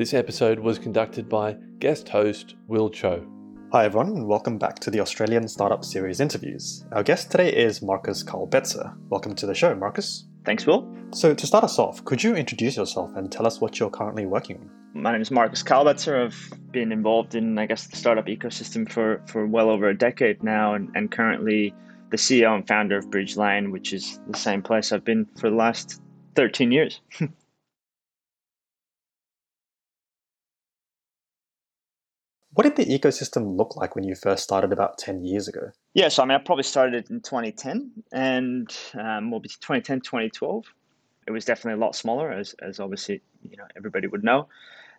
This episode was conducted by guest host Will Cho. Hi, everyone, and welcome back to the Australian Startup Series interviews. Our guest today is Marcus Kahlbetzer. Welcome to the show, Marcus. Thanks, Will. So, to start us off, could you introduce yourself and tell us what you're currently working on? My name is Marcus Kahlbetzer. I've been involved in, I guess, the startup ecosystem for, for well over a decade now, and, and currently the CEO and founder of Bridgelane, which is the same place I've been for the last 13 years. what did the ecosystem look like when you first started about 10 years ago? Yeah, so I mean, I probably started in 2010 and um, well, 2010, 2012. It was definitely a lot smaller, as, as obviously, you know, everybody would know.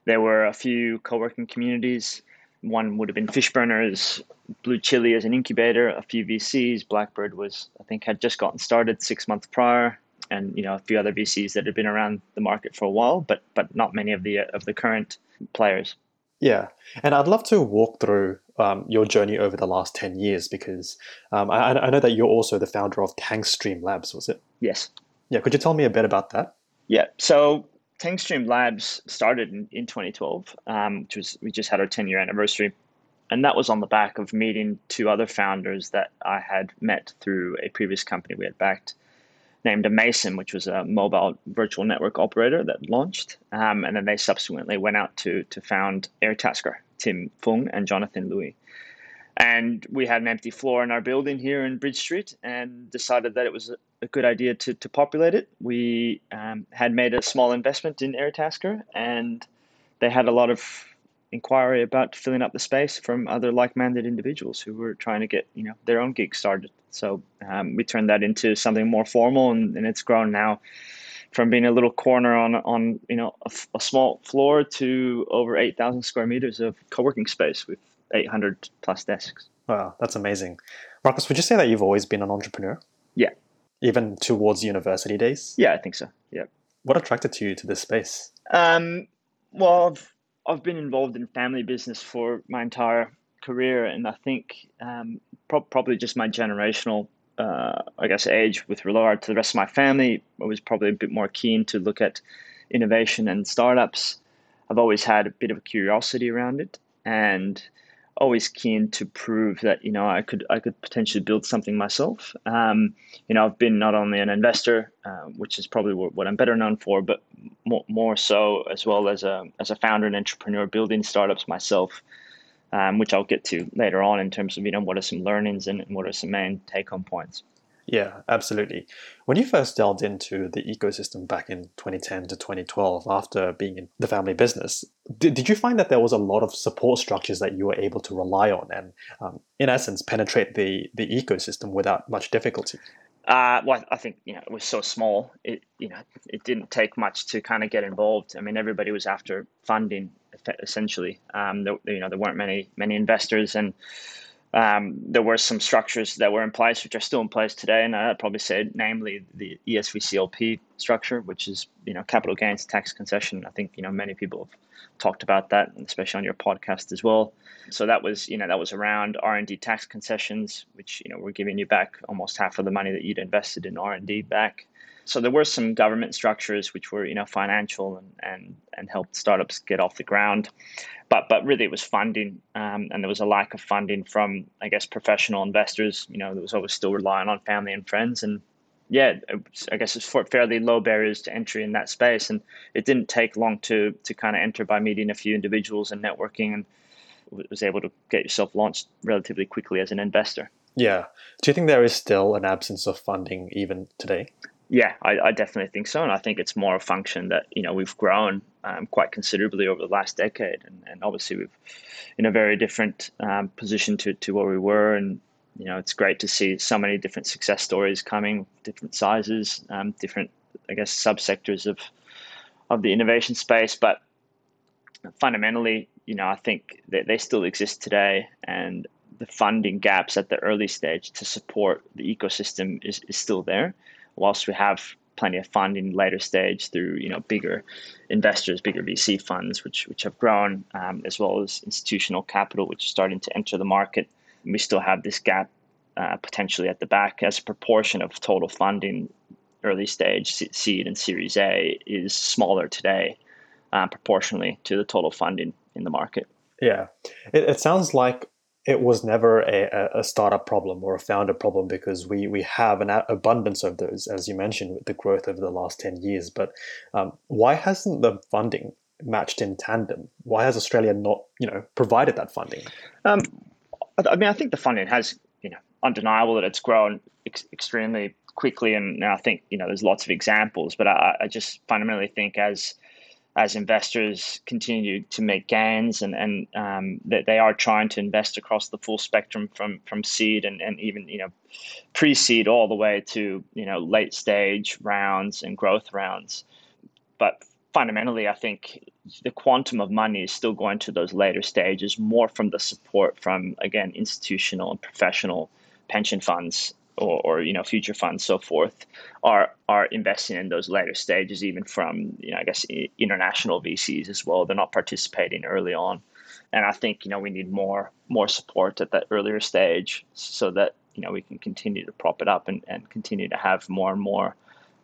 There were a few co-working communities one would have been Fishburners, BlueChilli as an incubator, a few VCs. Blackbird was, I think, had just gotten started six months prior, and you know a few other VCs that had been around the market for a while, but but not many of the of the current players. Yeah, and I'd love to walk through um, your journey over the last ten years because um, I, I know that you're also the founder of Tankstream Labs, was it? Yes. Yeah, could you tell me a bit about that? Yeah, so Tankstream Labs started in, in 2012, um, which was we just had our 10 year anniversary, and that was on the back of meeting two other founders that I had met through a previous company we had backed, named Amaysim, which was a mobile virtual network operator that launched, um, and then they subsequently went out to to found Airtasker, Tim Fung and Jonathan Lui. And we had an empty floor in our building here in Bridge Street and decided that it was a good idea to, to populate it. We um, had made a small investment in Airtasker and they had a lot of inquiry about filling up the space from other like-minded individuals who were trying to get you know their own gig started. So um, we turned that into something more formal and, and it's grown now from being a little corner on on you know a, a small floor to over 8,000 square meters of co-working space with 800 plus desks. Wow, that's amazing. Marcus, would you say that you've always been an entrepreneur? Yeah. Even towards university days? Yeah, I think so. Yeah. What attracted you to this space? Um, well, I've, I've been involved in family business for my entire career, and I think um, pro- probably just my generational, uh, I guess, age with regard to the rest of my family, I was probably a bit more keen to look at innovation and startups. I've always had a bit of a curiosity around it, and always keen to prove that you know I could I could potentially build something myself. Um, you know, I've been not only an investor, uh, which is probably what, I'm better known for, but more, more so as well as a as a founder and entrepreneur building startups myself, um, which I'll get to later on in terms of you know what are some learnings and, and what are some main take home points. Yeah, absolutely. When you first delved into the ecosystem back in 2010 to 2012, after being in the family business, did, did you find that there was a lot of support structures that you were able to rely on and, um, in essence, penetrate the, the ecosystem without much difficulty? Uh, well, I think you know it was so small. It you know it didn't take much to kind of get involved. I mean, everybody was after funding essentially. Um, there, you know, there weren't many many investors, and um, there were some structures that were in place, which are still in place today, and I'd probably say, namely the ESVCLP structure, which is you know capital gains tax concession. I think you know many people have talked about that, especially on your podcast as well. So that was you know that was around R and D tax concessions, which you know we're giving you back almost half of the money that you'd invested in R and D back. So there were some government structures which were you know financial and and and helped startups get off the ground but but really it was funding, um, and there was a lack of funding from I guess professional investors. You know, there was always still relying on family and friends, and yeah, was, I guess it's fairly low barriers to entry in that space, and it didn't take long to to kind of enter by meeting a few individuals and networking, and was able to get yourself launched relatively quickly as an investor. Yeah. Do you think there is still an absence of funding even today? Yeah, I, I, definitely think so, and I think it's more a function that you know we've grown um, quite considerably over the last decade, and, and obviously we've in a very different um, position to, to where we were, and you know it's great to see so many different success stories coming, different sizes, um, different I guess subsectors of of the innovation space, but fundamentally, you know, I think that they still exist today, and the funding gaps at the early stage to support the ecosystem is, is still there, whilst we have plenty of funding later stage through you know bigger investors, bigger VC funds, which which have grown, um, as well as institutional capital, which is starting to enter the market. We still have this gap uh, potentially at the back as a proportion of total funding. Early stage seed and Series A is smaller today, uh, proportionally to the total funding in the market. Yeah, it, it sounds like it was never a, a startup problem or a founder problem because we, we have an abundance of those, as you mentioned, with the growth over the last 10 years. But um, why hasn't the funding matched in tandem? Why has Australia not, you know, provided that funding? Um, I mean, I think the funding has, you know, undeniable that it's grown ex- extremely quickly, and I think you know there's lots of examples. But I, I just fundamentally think as as investors continue to make gains and, and um, that they are trying to invest across the full spectrum from, from seed and, and even you know pre-seed all the way to you know late stage rounds and growth rounds. But fundamentally i think the quantum of money is still going to those later stages more from the support from again institutional and professional pension funds or, or you know future funds so forth are are investing in those later stages even from you know I guess international VCs as well they're not participating early on and I think you know we need more more support at that earlier stage so that you know we can continue to prop it up and, and continue to have more and more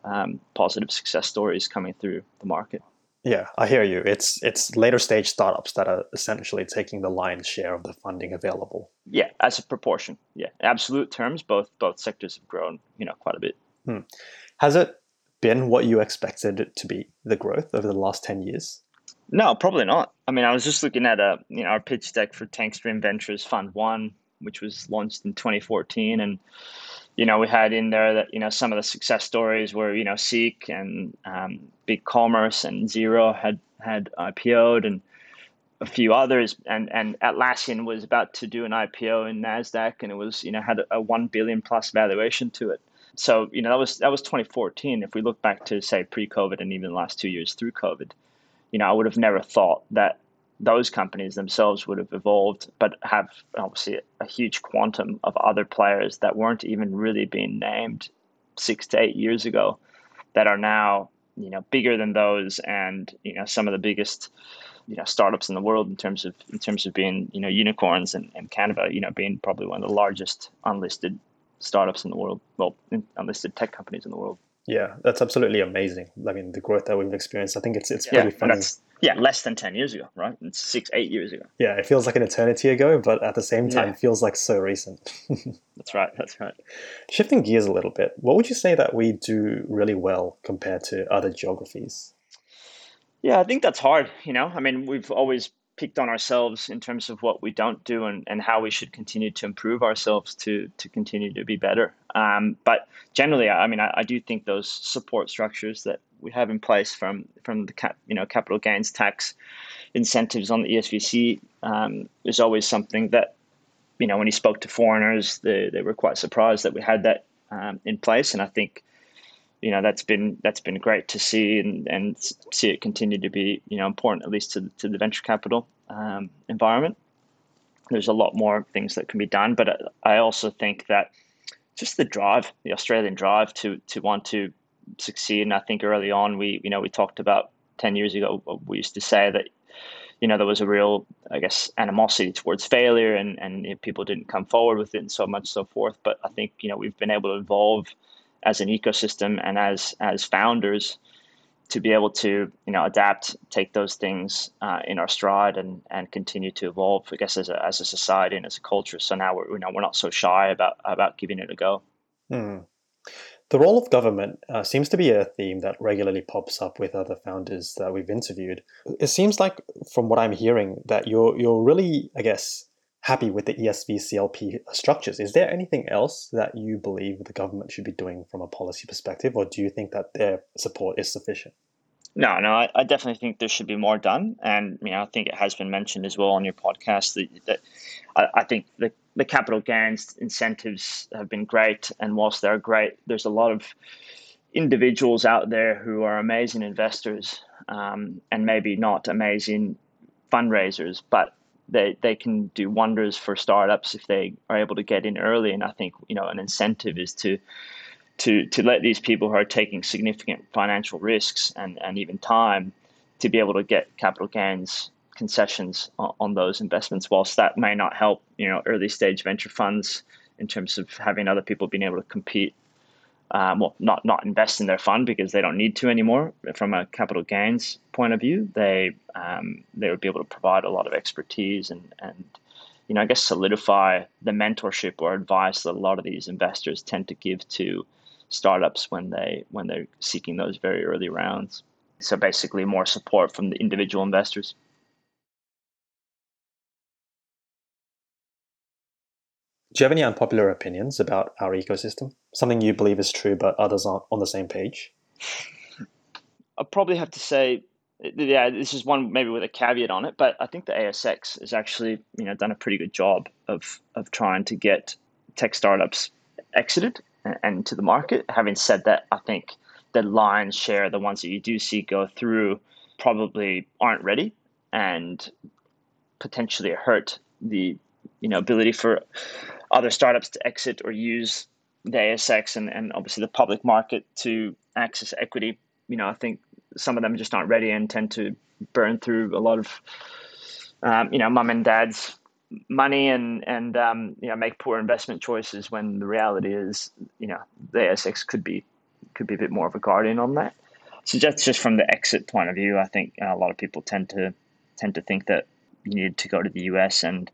um, positive success stories coming through the market. Yeah, I hear you. It's it's later stage startups that are essentially taking the lion's share of the funding available. Yeah, as a proportion. Yeah, absolute terms, both both sectors have grown, you know, quite a bit. Hmm. Has it been what you expected it to be the growth over the last ten years? No, probably not. I mean, I was just looking at a you know our pitch deck for Tankstream Ventures Fund One, which was launched in 2014, and you know, we had in there that, you know, some of the success stories were, you know, Seek and um, Big Commerce and Xero had, had IPO'd and a few others. And, and Atlassian was about to do an IPO in NASDAQ and it was, you know, had a, a 1 billion plus valuation to it. So, you know, that was, that was 2014. If we look back to say pre-COVID and even the last two years through COVID, you know, I would have never thought that those companies themselves would have evolved, but have obviously a huge quantum of other players that weren't even really being named six to eight years ago that are now you know bigger than those and you know some of the biggest you know startups in the world in terms of in terms of being you know unicorns and, and Canva you know being probably one of the largest unlisted startups in the world well unlisted tech companies in the world. Yeah that's absolutely amazing. I mean the growth that we've experienced i think it's it's yeah, pretty funny yeah, less than 10 years ago, right? It's six, eight years ago. Yeah, it feels like an eternity ago, but at the same time, yeah. feels like so recent. that's right. That's right. Shifting gears a little bit, what would you say that we do really well compared to other geographies? Yeah, I think that's hard. You know, I mean, we've always picked on ourselves in terms of what we don't do and, and how we should continue to improve ourselves to to continue to be better. Um, but generally, I mean, I, I, do think those support structures that we have in place from from the cap, you know capital gains tax incentives on the ESVC um, is always something that you know when he spoke to foreigners, they, they were quite surprised that we had that um, in place, and I think you know that's been that's been great to see and, and see it continue to be you know important at least to, to the venture capital um, environment. There's a lot more things that can be done, but I also think that just the drive, the Australian drive to to want to succeed. And I think early on we you know we talked about ten years ago we used to say that you know there was a real I guess animosity towards failure and and you know, people didn't come forward with it and so much so forth. But I think you know we've been able to evolve as an ecosystem and as as founders to be able to you know adapt, take those things uh, in our stride, and and continue to evolve. I guess as a as a society and as a culture. So now we're you know we're not so shy about about giving it a go. Hmm. The role of government uh, seems to be a theme that regularly pops up with other founders that we've interviewed. It seems like, from what I'm hearing, that you're you're really, I guess, happy with the ESVCLP structures. Is there anything else that you believe the government should be doing from a policy perspective, or do you think that their support is sufficient? No, no, I, I definitely think there should be more done, and you know, I think it has been mentioned as well on your podcast that, that I, I think the the capital gains incentives have been great, and whilst they're great, there's a lot of individuals out there who are amazing investors um, and maybe not amazing fundraisers, but they they can do wonders for startups if they are able to get in early. And I think you know an incentive is to to to let these people who are taking significant financial risks and and even time to be able to get capital gains concessions on, on those investments. Whilst that may not help, you know, early stage venture funds in terms of having other people being able to compete um, well, not not invest in their fund because they don't need to anymore. From a capital gains point of view, they um, they would be able to provide a lot of expertise and and you know I guess solidify the mentorship or advice that a lot of these investors tend to give to startups when they when they're seeking those very early rounds. So basically, more support from the individual investors. Do you have any unpopular opinions about our ecosystem? Something you believe is true, but others aren't on the same page? I probably have to say, yeah, this is one maybe with a caveat on it, but I think the ASX has actually, you know, done a pretty good job of of trying to get tech startups exited and to the market. Having said that, I think the lion's share, the ones that you do see go through, probably aren't ready and potentially hurt the you know ability for other startups to exit or use the ASX and, and obviously the public market to access equity. You know, I think some of them just aren't ready and tend to burn through a lot of, um, you know, mum and dad's money and and um, you know make poor investment choices when the reality is, you know, the ASX could be could be a bit more of a guardian on that. So just just from the exit point of view, I think a lot of people tend to tend to think that you need to go to the US and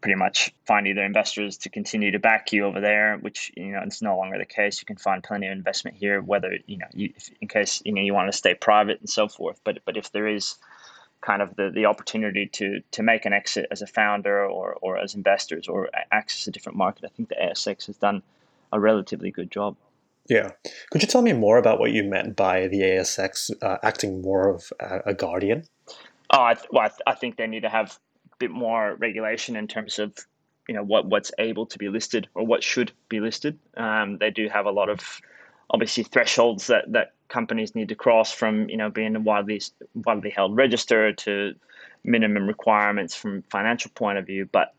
pretty much find either investors to continue to back you over there, which you know it's no longer the case. You can find plenty of investment here, whether you know you, in case you know you want to stay private and so forth. But but if there is kind of the, the opportunity to to make an exit as a founder or or as investors or access a different market, I think the ASX has done a relatively good job. Yeah. Could you tell me more about what you meant by the ASX uh, acting more of a, a guardian? Oh, I, th- well, I, th- I think they need to have a bit more regulation in terms of you know what what's able to be listed or what should be listed. Um, they do have a lot of obviously thresholds that that companies need to cross from you know being a widely widely held register to minimum requirements from financial point of view. But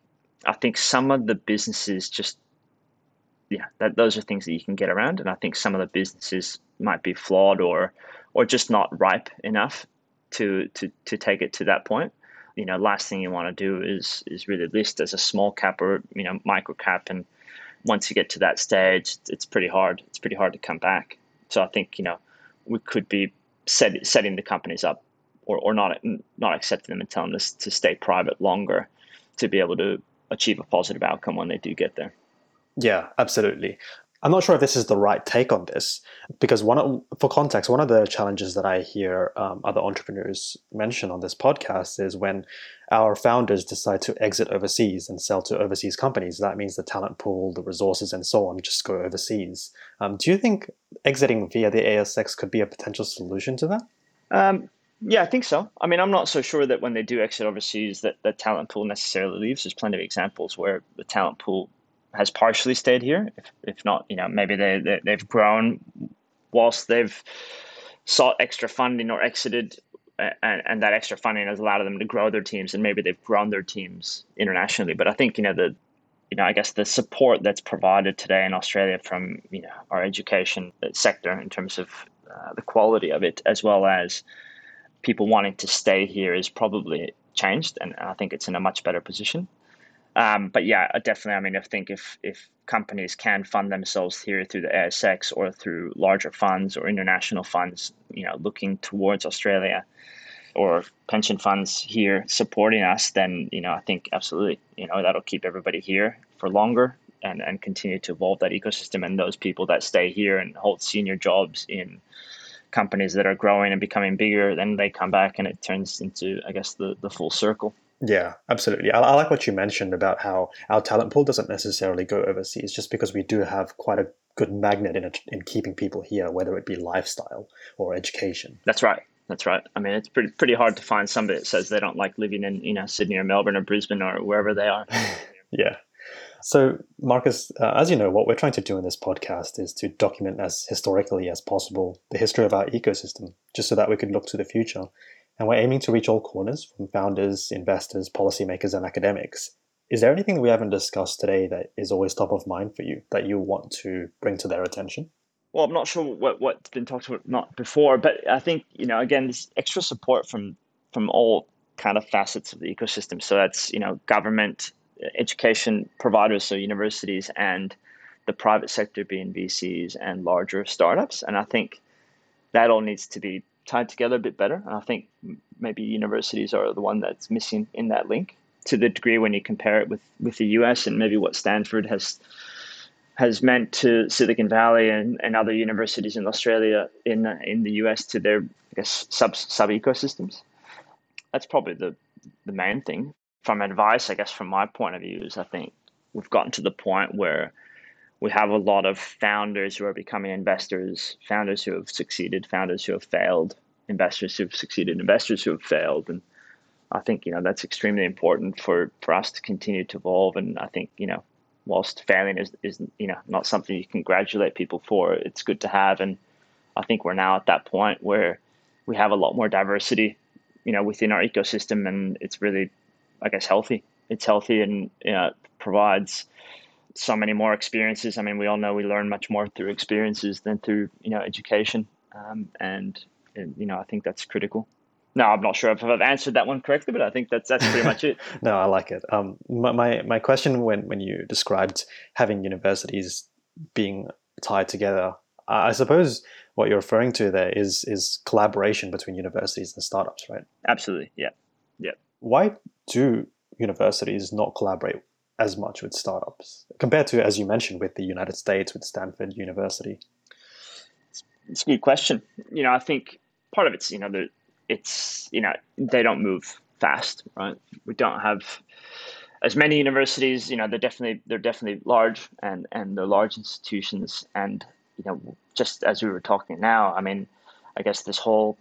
I think some of the businesses just yeah that those are things that you can get around, and I think some of the businesses might be flawed or or just not ripe enough to to to take it to that point you know, last thing you want to do is is really list as a small cap or you know micro cap, and once you get to that stage, it's pretty hard. It's pretty hard to come back. So I think you know we could be set, setting the companies up, or, or not not accepting them and telling them to stay private longer, to be able to achieve a positive outcome when they do get there. Yeah, absolutely. I'm not sure if this is the right take on this because one of, for context, one of the challenges that I hear um, other entrepreneurs mention on this podcast is when our founders decide to exit overseas and sell to overseas companies. That means the talent pool, the resources, and so on just go overseas. Um, do you think exiting via the ASX could be a potential solution to that? Um, yeah, I think so. I mean, I'm not so sure that when they do exit overseas that the talent pool necessarily leaves. There's plenty of examples where the talent pool has partially stayed here. If, if not, you know, maybe they, they they've grown whilst they've sought extra funding or exited and, and that extra funding has allowed them to grow their teams and maybe they've grown their teams internationally but i think you know the you know i guess the support that's provided today in australia from you know our education sector in terms of uh, the quality of it as well as people wanting to stay here is probably changed and i think it's in a much better position um, but yeah, definitely. I mean, I think if if companies can fund themselves here through the ASX or through larger funds or international funds, you know, looking towards Australia or pension funds here supporting us, then you know, I think absolutely, you know, that'll keep everybody here for longer and and continue to evolve that ecosystem. And those people that stay here and hold senior jobs in companies that are growing and becoming bigger, then they come back and it turns into, I guess, the the full circle. Yeah, absolutely. I, I, like what you mentioned about how our talent pool doesn't necessarily go overseas just because we do have quite a good magnet in it, in keeping people here, whether it be lifestyle or education. That's right. That's right. I mean, it's pretty pretty hard to find somebody that says they don't like living in you know Sydney or Melbourne or Brisbane or wherever they are. yeah. So, Marcus, uh, as you know, what we're trying to do in this podcast is to document as historically as possible the history of our ecosystem, just so that we can look to the future and we're aiming to reach all corners from founders, investors, policymakers, and academics. Is there anything that we haven't discussed today that is always top of mind for you that you want to bring to their attention? Well, I'm not sure what what's been talked about not before, but I think you know again this extra support from from all kind of facets of the ecosystem. So that's you know government, education providers, so universities, and the private sector being VCs and larger startups. And I think that all needs to be tied together a bit better. And I think maybe universities are the one that's missing in that link to the degree when you compare it with, with the US and maybe what Stanford has has meant to Silicon Valley and, and other universities in Australia in in the US to their I guess sub sub ecosystems. That's probably the the main thing. From advice, I guess from my point of view is I think we've gotten to the point where we have a lot of founders who are becoming investors, founders who have succeeded, founders who have failed, investors who have succeeded, investors who have failed, and I think you know that's extremely important for for us to continue to evolve. And I think you know, whilst failing is is you know not something you congratulate people for, it's good to have. And I think we're now at that point where we have a lot more diversity, you know, within our ecosystem, and it's really, I guess, healthy. It's healthy and you know, provides so many more experiences. I mean, we all know we learn much more through experiences than through you know education, um, and, you know I think that's critical. No, I'm not sure if I've answered that one correctly, but I think that's that's pretty much it. no, I like it. Um, my, my my question when when you described having universities being tied together, I suppose what you're referring to there is is collaboration between universities and startups, right? Absolutely. Yeah. Yeah. Why do universities not collaborate as much with startups compared to, as you mentioned, with the United States, with Stanford University? It's, a good question. You know, I think part of it's, you know, the, it's, you know, they don't move fast, right? We don't have as many universities, you know, they're definitely, they're definitely large and, and they're large institutions. And, you know, just as we were talking now, I mean, I guess this whole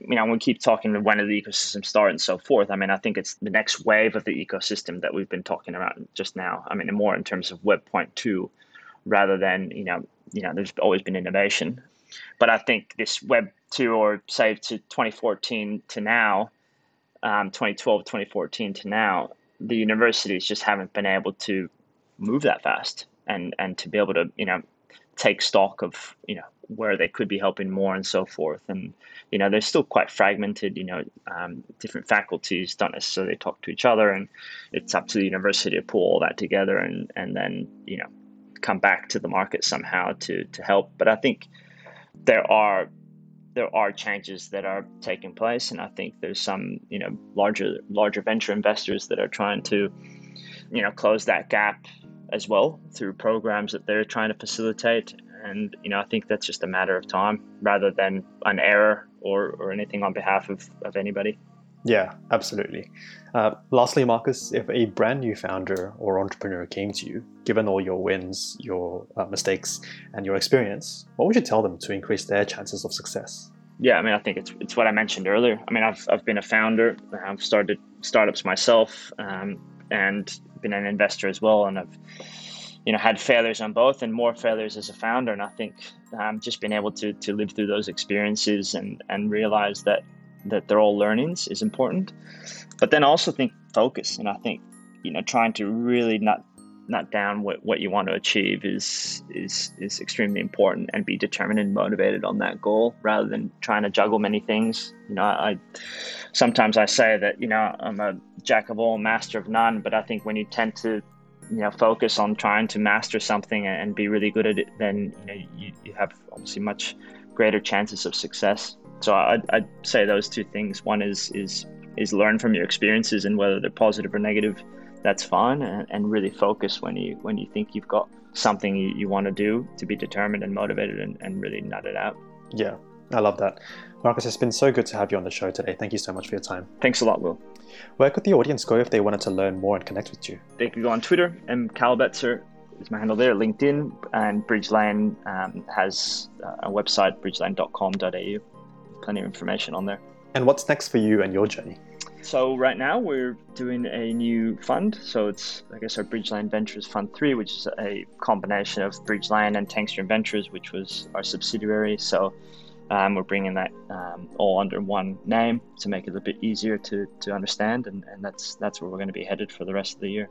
you know, we keep talking about when did the ecosystem start and so forth. I mean, I think it's the next wave of the ecosystem that we've been talking about just now. I mean, more in terms of Web point two, rather than you know, you know, there's always been innovation, but I think this Web two or say to 2014 to now, um, 2012, 2014 to now, the universities just haven't been able to move that fast and and to be able to you know take stock of you know where they could be helping more and so forth. And you know they're still quite fragmented. You know, um, different faculties don't necessarily talk to each other, and it's up to the university to pull all that together and and then you know come back to the market somehow to to help. But I think there are there are changes that are taking place, and I think there's some you know larger larger venture investors that are trying to you know close that gap as well through programs that they're trying to facilitate and you know I think that's just a matter of time rather than an error or, or anything on behalf of, of anybody. Yeah, absolutely. Uh, lastly, Marcus, if a brand new founder or entrepreneur came to you, given all your wins, your uh, mistakes, and your experience, what would you tell them to increase their chances of success? Yeah, I mean, I think it's it's what I mentioned earlier. I mean, I've I've been a founder, I've started startups myself, um, and been an investor as well, and I've you know had failures on both and more failures as a founder. And i think um, just being able to to live through those experiences and and realize that that they're all learnings is important. But then also think focus. And i think you know trying to really not not down what, what you want to achieve is is is extremely important and be determined and motivated on that goal rather than trying to juggle many things. You know i sometimes i say that you know i'm a jack of all master of none. But i think when you tend to you know focus on trying to master something and be really good at it, then you know you, you have obviously much greater chances of success. So I'd, I'd say those two things. One is is is learn from your experiences and whether they're positive or negative, that's fine, and, and really focus when you when you think you've got something you, you want to do to be determined and motivated and, and really nut it out. Yeah, I love that. Marcus, it's been so good to have you on the show today. Thank you so much for your time. Thanks a lot, Will. Where could the audience go if they wanted to learn more and connect with you? They could go on Twitter, M. Kahlbetzer is my handle there, LinkedIn, and Bridgelane um, has a website, bridgelane.com.au. Plenty of information on there. And what's next for you and your journey? So right now we're doing a new fund. So it's I guess our Bridgelane Ventures Fund Three, which is a combination of Bridgelane and Tankstream Ventures, which was our subsidiary. So Um, we're bringing that um, all under one name to make it a bit easier to, to understand, and, and that's that's where we're going to be headed for the rest of the year.